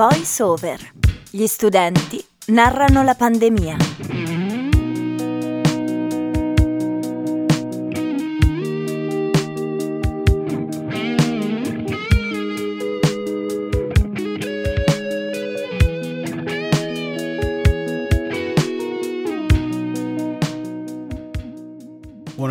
Voice Over. Gli studenti narrano la pandemia.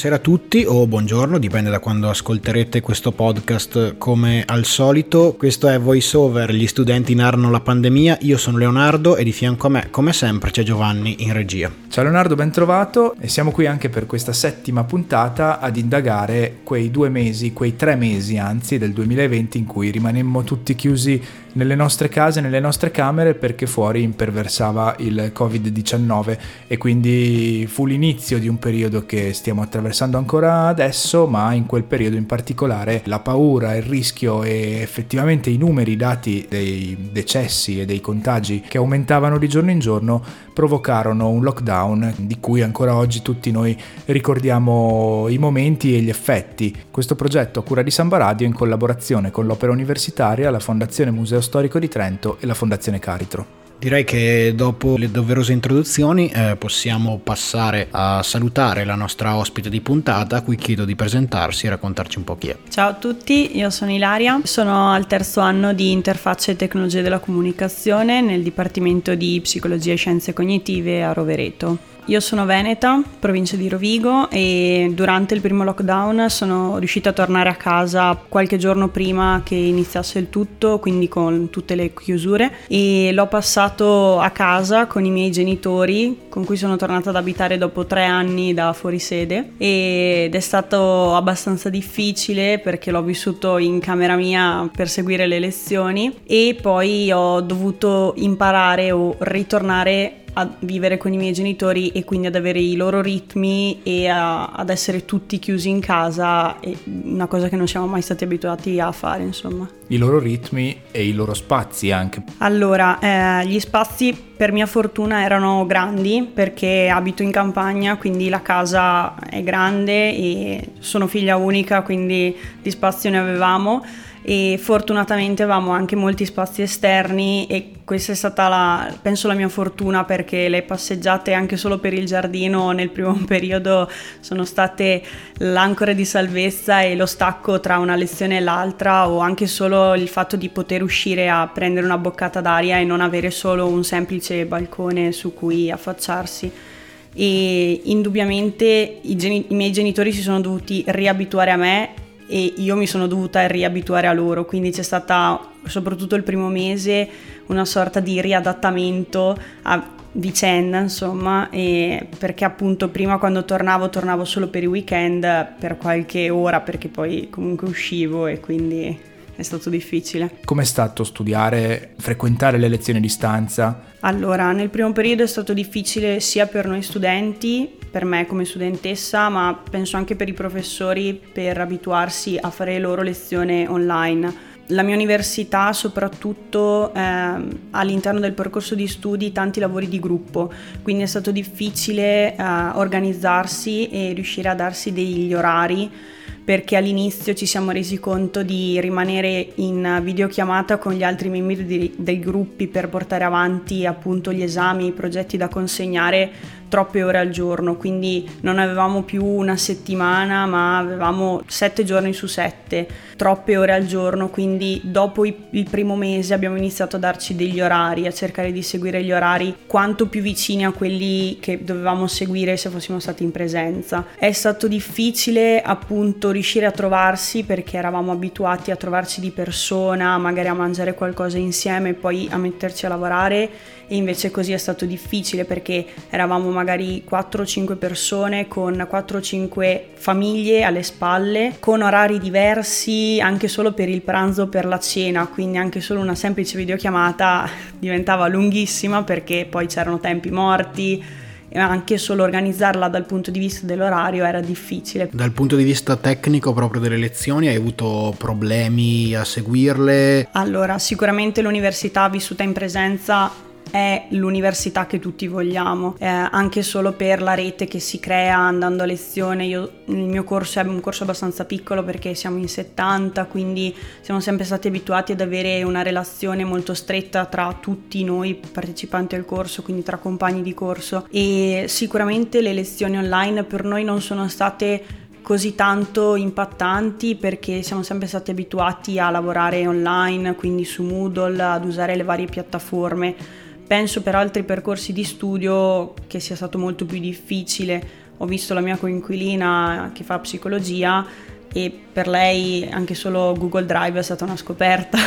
Buonasera a tutti o buongiorno, dipende da quando ascolterete questo podcast come al solito. Questo è VoiceOver, gli studenti narrano la pandemia. Io sono Leonardo e di fianco a me, come sempre, c'è Giovanni in regia. Ciao Leonardo, ben trovato e siamo qui anche per questa settima puntata ad indagare quei due mesi, quei tre mesi anzi del 2020 in cui rimanemmo tutti chiusi nelle nostre case, nelle nostre camere perché fuori imperversava il Covid-19 e quindi fu l'inizio di un periodo che stiamo attraversando ancora adesso, ma in quel periodo in particolare la paura, il rischio e effettivamente i numeri dati dei decessi e dei contagi che aumentavano di giorno in giorno provocarono un lockdown di cui ancora oggi tutti noi ricordiamo i momenti e gli effetti. Questo progetto a cura di Samba Radio in collaborazione con l'Opera Universitaria, la Fondazione Museo Storico di Trento e la Fondazione Caritro. Direi che dopo le doverose introduzioni eh, possiamo passare a salutare la nostra ospite di puntata, a cui chiedo di presentarsi e raccontarci un po' chi è. Ciao a tutti, io sono Ilaria, sono al terzo anno di interfacce e tecnologie della comunicazione nel Dipartimento di Psicologia e Scienze Cognitive a Rovereto. Io sono veneta, provincia di Rovigo e durante il primo lockdown sono riuscita a tornare a casa qualche giorno prima che iniziasse il tutto, quindi con tutte le chiusure. E l'ho passato a casa con i miei genitori con cui sono tornata ad abitare dopo tre anni da fuorisede ed è stato abbastanza difficile perché l'ho vissuto in camera mia per seguire le lezioni. E poi ho dovuto imparare o ritornare a vivere con i miei genitori e quindi ad avere i loro ritmi e a, ad essere tutti chiusi in casa, è una cosa che non siamo mai stati abituati a fare, insomma. I loro ritmi e i loro spazi anche. Allora, eh, gli spazi per mia fortuna erano grandi perché abito in campagna, quindi la casa è grande e sono figlia unica, quindi di spazio ne avevamo e fortunatamente avevamo anche molti spazi esterni e questa è stata la, penso la mia fortuna perché le passeggiate anche solo per il giardino nel primo periodo sono state l'ancora di salvezza e lo stacco tra una lezione e l'altra o anche solo il fatto di poter uscire a prendere una boccata d'aria e non avere solo un semplice balcone su cui affacciarsi. E indubbiamente i, geni- i miei genitori si sono dovuti riabituare a me e io mi sono dovuta riabituare a loro, quindi c'è stata soprattutto il primo mese una sorta di riadattamento a vicenda, insomma, perché appunto prima quando tornavo tornavo solo per i weekend per qualche ora perché poi comunque uscivo e quindi è stato difficile. Com'è stato studiare, frequentare le lezioni a distanza? Allora, nel primo periodo è stato difficile sia per noi studenti per me come studentessa, ma penso anche per i professori per abituarsi a fare loro lezioni online. La mia università soprattutto eh, all'interno del percorso di studi tanti lavori di gruppo, quindi è stato difficile eh, organizzarsi e riuscire a darsi degli orari perché all'inizio ci siamo resi conto di rimanere in videochiamata con gli altri membri dei, dei gruppi per portare avanti appunto gli esami, i progetti da consegnare troppe ore al giorno, quindi non avevamo più una settimana ma avevamo sette giorni su sette, troppe ore al giorno, quindi dopo il primo mese abbiamo iniziato a darci degli orari, a cercare di seguire gli orari quanto più vicini a quelli che dovevamo seguire se fossimo stati in presenza. È stato difficile appunto riuscire a trovarsi perché eravamo abituati a trovarci di persona, magari a mangiare qualcosa insieme e poi a metterci a lavorare e invece così è stato difficile perché eravamo magari 4-5 persone con 4-5 famiglie alle spalle, con orari diversi anche solo per il pranzo per la cena, quindi anche solo una semplice videochiamata diventava lunghissima perché poi c'erano tempi morti e anche solo organizzarla dal punto di vista dell'orario era difficile. Dal punto di vista tecnico proprio delle lezioni hai avuto problemi a seguirle? Allora, sicuramente l'università vissuta in presenza è l'università che tutti vogliamo, eh, anche solo per la rete che si crea andando a lezione. Io, il mio corso è un corso abbastanza piccolo perché siamo in 70, quindi siamo sempre stati abituati ad avere una relazione molto stretta tra tutti noi partecipanti al corso, quindi tra compagni di corso e sicuramente le lezioni online per noi non sono state così tanto impattanti perché siamo sempre stati abituati a lavorare online, quindi su Moodle, ad usare le varie piattaforme. Penso per altri percorsi di studio che sia stato molto più difficile. Ho visto la mia coinquilina che fa psicologia e per lei anche solo Google Drive è stata una scoperta.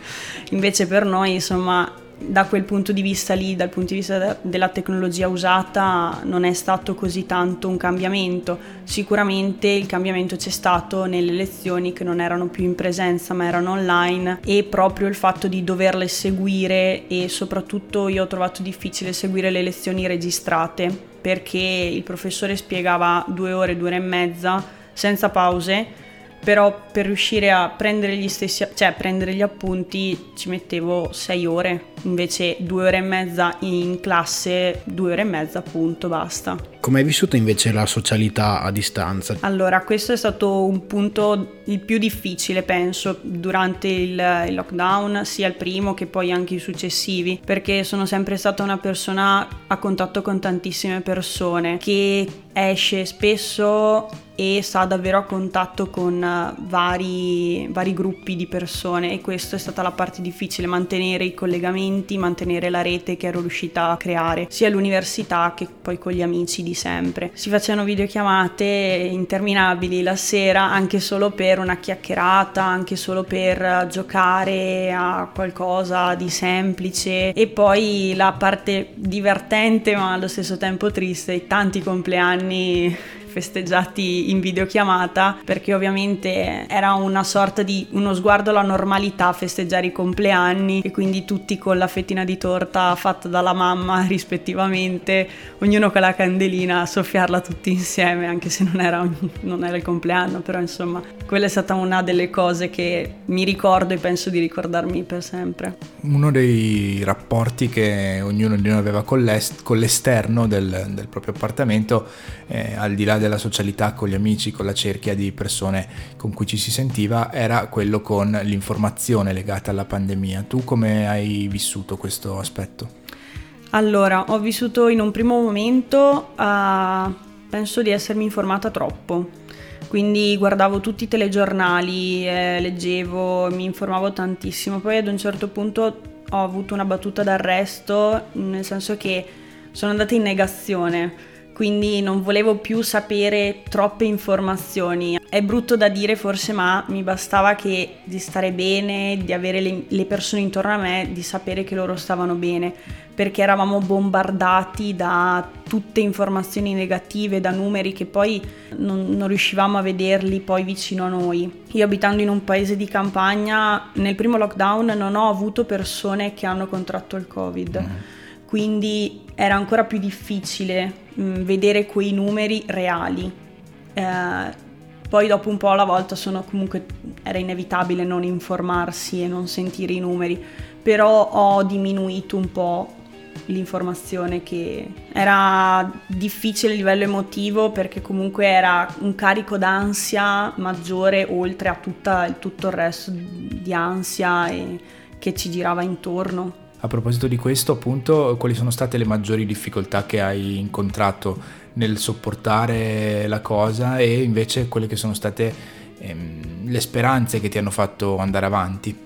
Invece per noi, insomma, da quel punto di vista lì, dal punto di vista della tecnologia usata, non è stato così tanto un cambiamento. Sicuramente il cambiamento c'è stato nelle lezioni che non erano più in presenza ma erano online e proprio il fatto di doverle seguire e soprattutto io ho trovato difficile seguire le lezioni registrate perché il professore spiegava due ore, due ore e mezza senza pause però per riuscire a prendere gli stessi, cioè prendere gli appunti ci mettevo sei ore, invece due ore e mezza in classe, due ore e mezza appunto, basta. Come hai vissuto invece la socialità a distanza? Allora, questo è stato un punto il più difficile, penso, durante il, il lockdown, sia il primo che poi anche i successivi, perché sono sempre stata una persona a contatto con tantissime persone che esce spesso e sta davvero a contatto con eh, vari, vari, gruppi di persone e questa è stata la parte difficile, mantenere i collegamenti, mantenere la rete che ero riuscita a creare sia all'università che poi con gli amici di sempre. Si facevano videochiamate interminabili la sera anche solo per una chiacchierata, anche solo per giocare a qualcosa di semplice e poi la parte divertente ma allo stesso tempo triste, i tanti compleanni festeggiati in videochiamata perché ovviamente era una sorta di uno sguardo alla normalità festeggiare i compleanni e quindi tutti con la fettina di torta fatta dalla mamma rispettivamente, ognuno con la candelina a soffiarla tutti insieme anche se non era, non era il compleanno, però insomma quella è stata una delle cose che mi ricordo e penso di ricordarmi per sempre. Uno dei rapporti che ognuno di noi aveva con, l'est, con l'esterno del, del proprio appartamento, eh, al di là del della socialità con gli amici, con la cerchia di persone con cui ci si sentiva, era quello con l'informazione legata alla pandemia. Tu come hai vissuto questo aspetto? Allora, ho vissuto in un primo momento, uh, penso di essermi informata troppo, quindi guardavo tutti i telegiornali, eh, leggevo, mi informavo tantissimo, poi ad un certo punto ho avuto una battuta d'arresto, nel senso che sono andata in negazione quindi non volevo più sapere troppe informazioni. È brutto da dire forse, ma mi bastava che di stare bene, di avere le, le persone intorno a me, di sapere che loro stavano bene, perché eravamo bombardati da tutte informazioni negative, da numeri che poi non, non riuscivamo a vederli poi vicino a noi. Io abitando in un paese di campagna, nel primo lockdown non ho avuto persone che hanno contratto il Covid. Mm quindi era ancora più difficile mh, mm, vedere quei numeri reali. Eh, poi dopo un po' alla volta sono comunque era inevitabile non informarsi e non sentire i numeri, però ho diminuito un po' l'informazione che era difficile a livello emotivo perché comunque era un carico d'ansia maggiore oltre a tutta, tutto il resto di ansia e, che ci girava intorno. A proposito di questo, appunto, quali sono state le maggiori difficoltà che hai incontrato nel sopportare la cosa e invece quelle che sono state ehm, le speranze che ti hanno fatto andare avanti?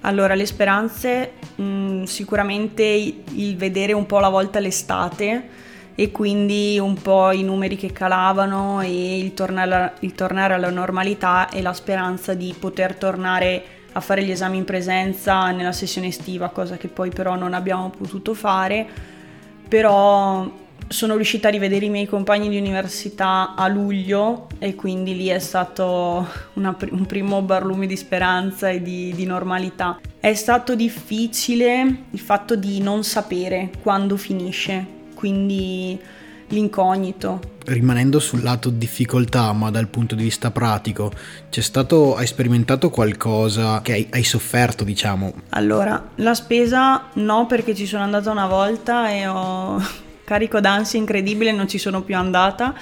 Allora, le speranze, mh, mm, sicuramente il vedere un po' alla volta l'estate e quindi un po' i numeri che calavano e il tornare, il tornare alla normalità e la speranza di poter tornare a fare gli esami in presenza nella sessione estiva, cosa che poi però non abbiamo potuto fare, però sono riuscita a rivedere i miei compagni di università a luglio e quindi lì è stato una, un primo barlume di speranza e di, di normalità. È stato difficile il fatto di non sapere quando finisce, quindi l'incognito. Rimanendo sul lato difficoltà, ma dal punto di vista pratico, c'è stato, hai sperimentato qualcosa che hai, hai sofferto, diciamo? Allora, la spesa no, perché ci sono andata una volta e ho carico d'ansia incredibile, non ci sono più andata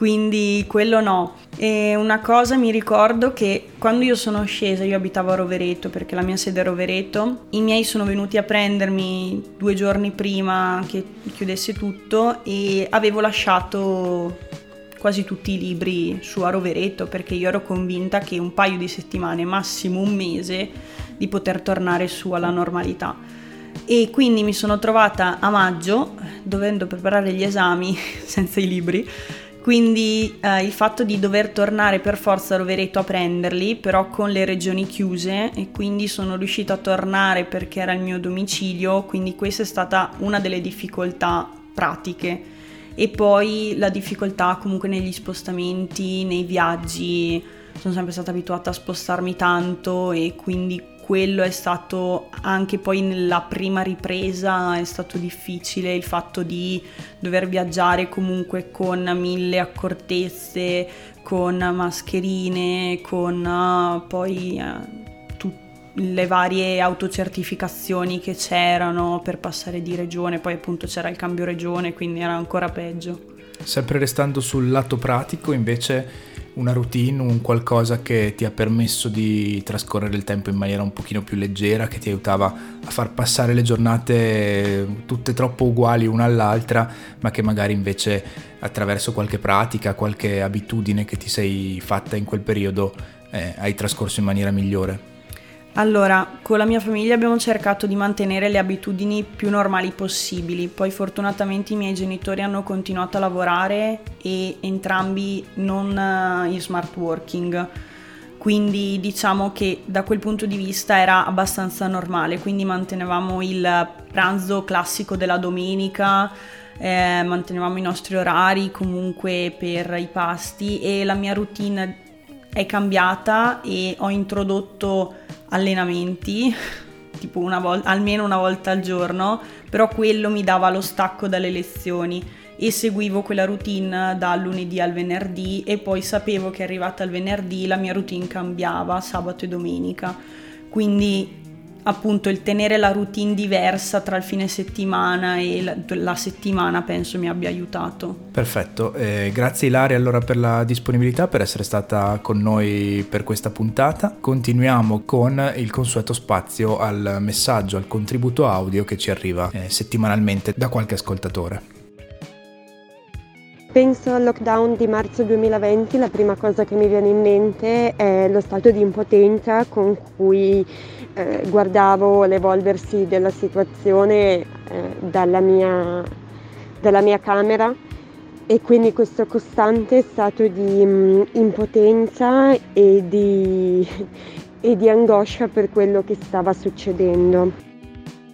quindi quello no. E una cosa mi ricordo che quando io sono scesa, io abitavo a Rovereto perché la mia sede è Rovereto, i miei sono venuti a prendermi due giorni prima che chiudesse tutto e avevo lasciato quasi tutti i libri su a Rovereto perché io ero convinta che un paio di settimane, massimo un mese, di poter tornare su alla normalità. E quindi mi sono trovata a maggio, dovendo preparare gli esami senza i libri, quindi eh, il fatto di dover tornare per forza a Rovereto a prenderli, però con le regioni chiuse e quindi sono riuscita a tornare perché era il mio domicilio, quindi questa è stata una delle difficoltà pratiche. E poi la difficoltà comunque negli spostamenti, nei viaggi, sono sempre stata abituata a spostarmi tanto e quindi quello è stato anche poi nella prima ripresa è stato difficile il fatto di dover viaggiare comunque con mille accortezze, con mascherine, con uh, poi tu- le varie autocertificazioni che c'erano per passare di regione, poi appunto c'era il cambio regione, quindi era ancora peggio. Sempre restando sul lato pratico, invece una routine, un qualcosa che ti ha permesso di trascorrere il tempo in maniera un pochino più leggera, che ti aiutava a far passare le giornate tutte troppo uguali una all'altra, ma che magari invece attraverso qualche pratica, qualche abitudine che ti sei fatta in quel periodo eh, hai trascorso in maniera migliore. Allora, con la mia famiglia abbiamo cercato di mantenere le abitudini più normali possibili, poi fortunatamente i miei genitori hanno continuato a lavorare e entrambi non uh, in smart working, quindi diciamo che da quel punto di vista era abbastanza normale, quindi mantenevamo il pranzo classico della domenica, eh, mantenevamo i nostri orari comunque per i pasti e la mia routine è cambiata e ho introdotto allenamenti, tipo una volta, almeno una volta al giorno, però quello mi dava lo stacco dalle lezioni e seguivo quella routine dal lunedì al venerdì e poi sapevo che arrivata il venerdì la mia routine cambiava sabato e domenica. Quindi appunto il tenere la routine diversa tra il fine settimana e la, settimana penso mi abbia aiutato. Perfetto, eh, grazie Ilaria allora per la disponibilità, per essere stata con noi per questa puntata. Continuiamo con il consueto spazio al messaggio, al contributo audio che ci arriva eh, settimanalmente da qualche ascoltatore. Penso al lockdown di marzo 2020, la prima cosa che mi viene in mente è lo stato di impotenza con cui eh, guardavo l'evolversi della situazione eh, dalla, mia, dalla, mia, camera e quindi questo costante stato di mh, mm, impotenza e di, e di angoscia per quello che stava succedendo.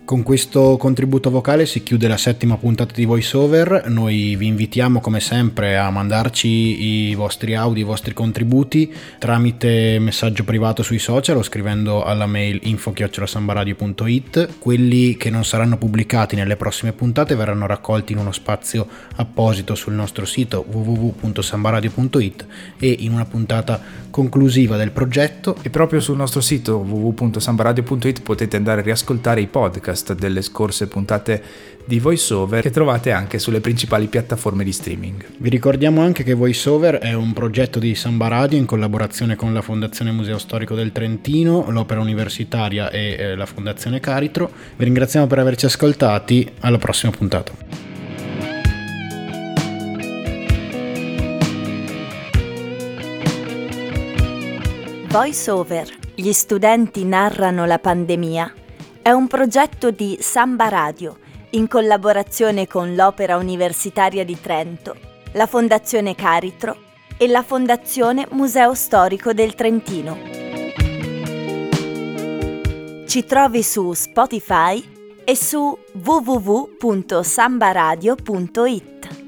Con questo contributo vocale si chiude la settima puntata di VoiceOver. Noi vi invitiamo come sempre a mandarci i vostri audio, i vostri contributi tramite messaggio privato sui social o scrivendo alla mail info-sambaradio.it. Quelli che non saranno pubblicati nelle prossime puntate verranno raccolti in uno spazio apposito sul nostro sito www.sambaradio.it e in una puntata conclusiva del progetto. E proprio sul nostro sito www.sambaradio.it potete andare a riascoltare i podcast podcast delle scorse puntate di VoiceOver che trovate anche sulle principali piattaforme di streaming. Vi ricordiamo anche che VoiceOver è un progetto di Samba Radio in collaborazione con la Fondazione Museo Storico del Trentino, l'Opera Universitaria e eh, la Fondazione Caritro. Vi ringraziamo per averci ascoltati, alla prossima puntata. VoiceOver. Gli studenti narrano la pandemia è un progetto di Samba Radio in collaborazione con l'Opera Universitaria di Trento, la Fondazione Caritro e la Fondazione Museo Storico del Trentino. Ci trovi su Spotify e su www.sambaradio.it.